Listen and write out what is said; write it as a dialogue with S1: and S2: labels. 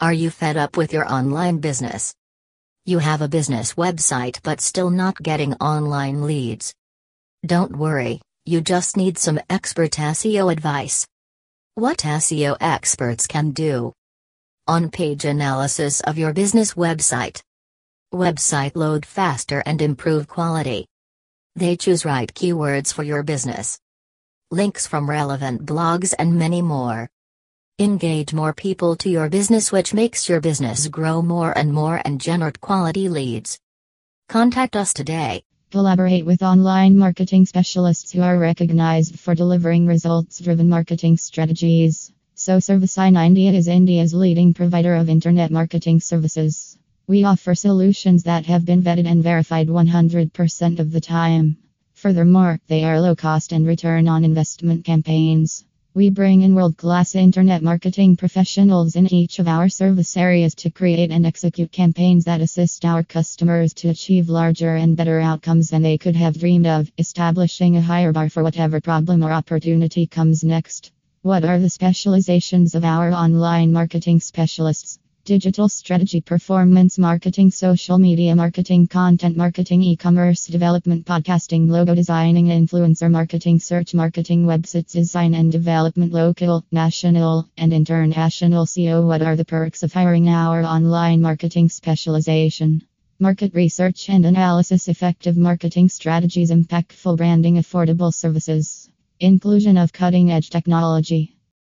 S1: Are you fed up with your online business? You have a business website but still not getting online leads. Don't worry, you just need some expert SEO advice. What SEO experts can do on page analysis of your business website. Website load faster and improve quality. They choose right keywords for your business. Links from relevant blogs and many more. Engage more people to your business, which makes your business grow more and more and generate quality leads. Contact us today.
S2: Collaborate with online marketing specialists who are recognized for delivering results driven marketing strategies. So Servicine India is India's leading provider of internet marketing services. We offer solutions that have been vetted and verified 100% of the time. Furthermore, they are low cost and return on investment campaigns. We bring in world class internet marketing professionals in each of our service areas to create and execute campaigns that assist our customers to achieve larger and better outcomes than they could have dreamed of, establishing a higher bar for whatever problem or opportunity comes next. What are the specializations of our online marketing specialists? Digital strategy, performance marketing, social media marketing, content marketing, e commerce development, podcasting, logo designing, influencer marketing, search marketing, websites design and development, local, national, and international SEO. What are the perks of hiring our online marketing specialization? Market research and analysis, effective marketing strategies, impactful branding, affordable services, inclusion of cutting edge technology.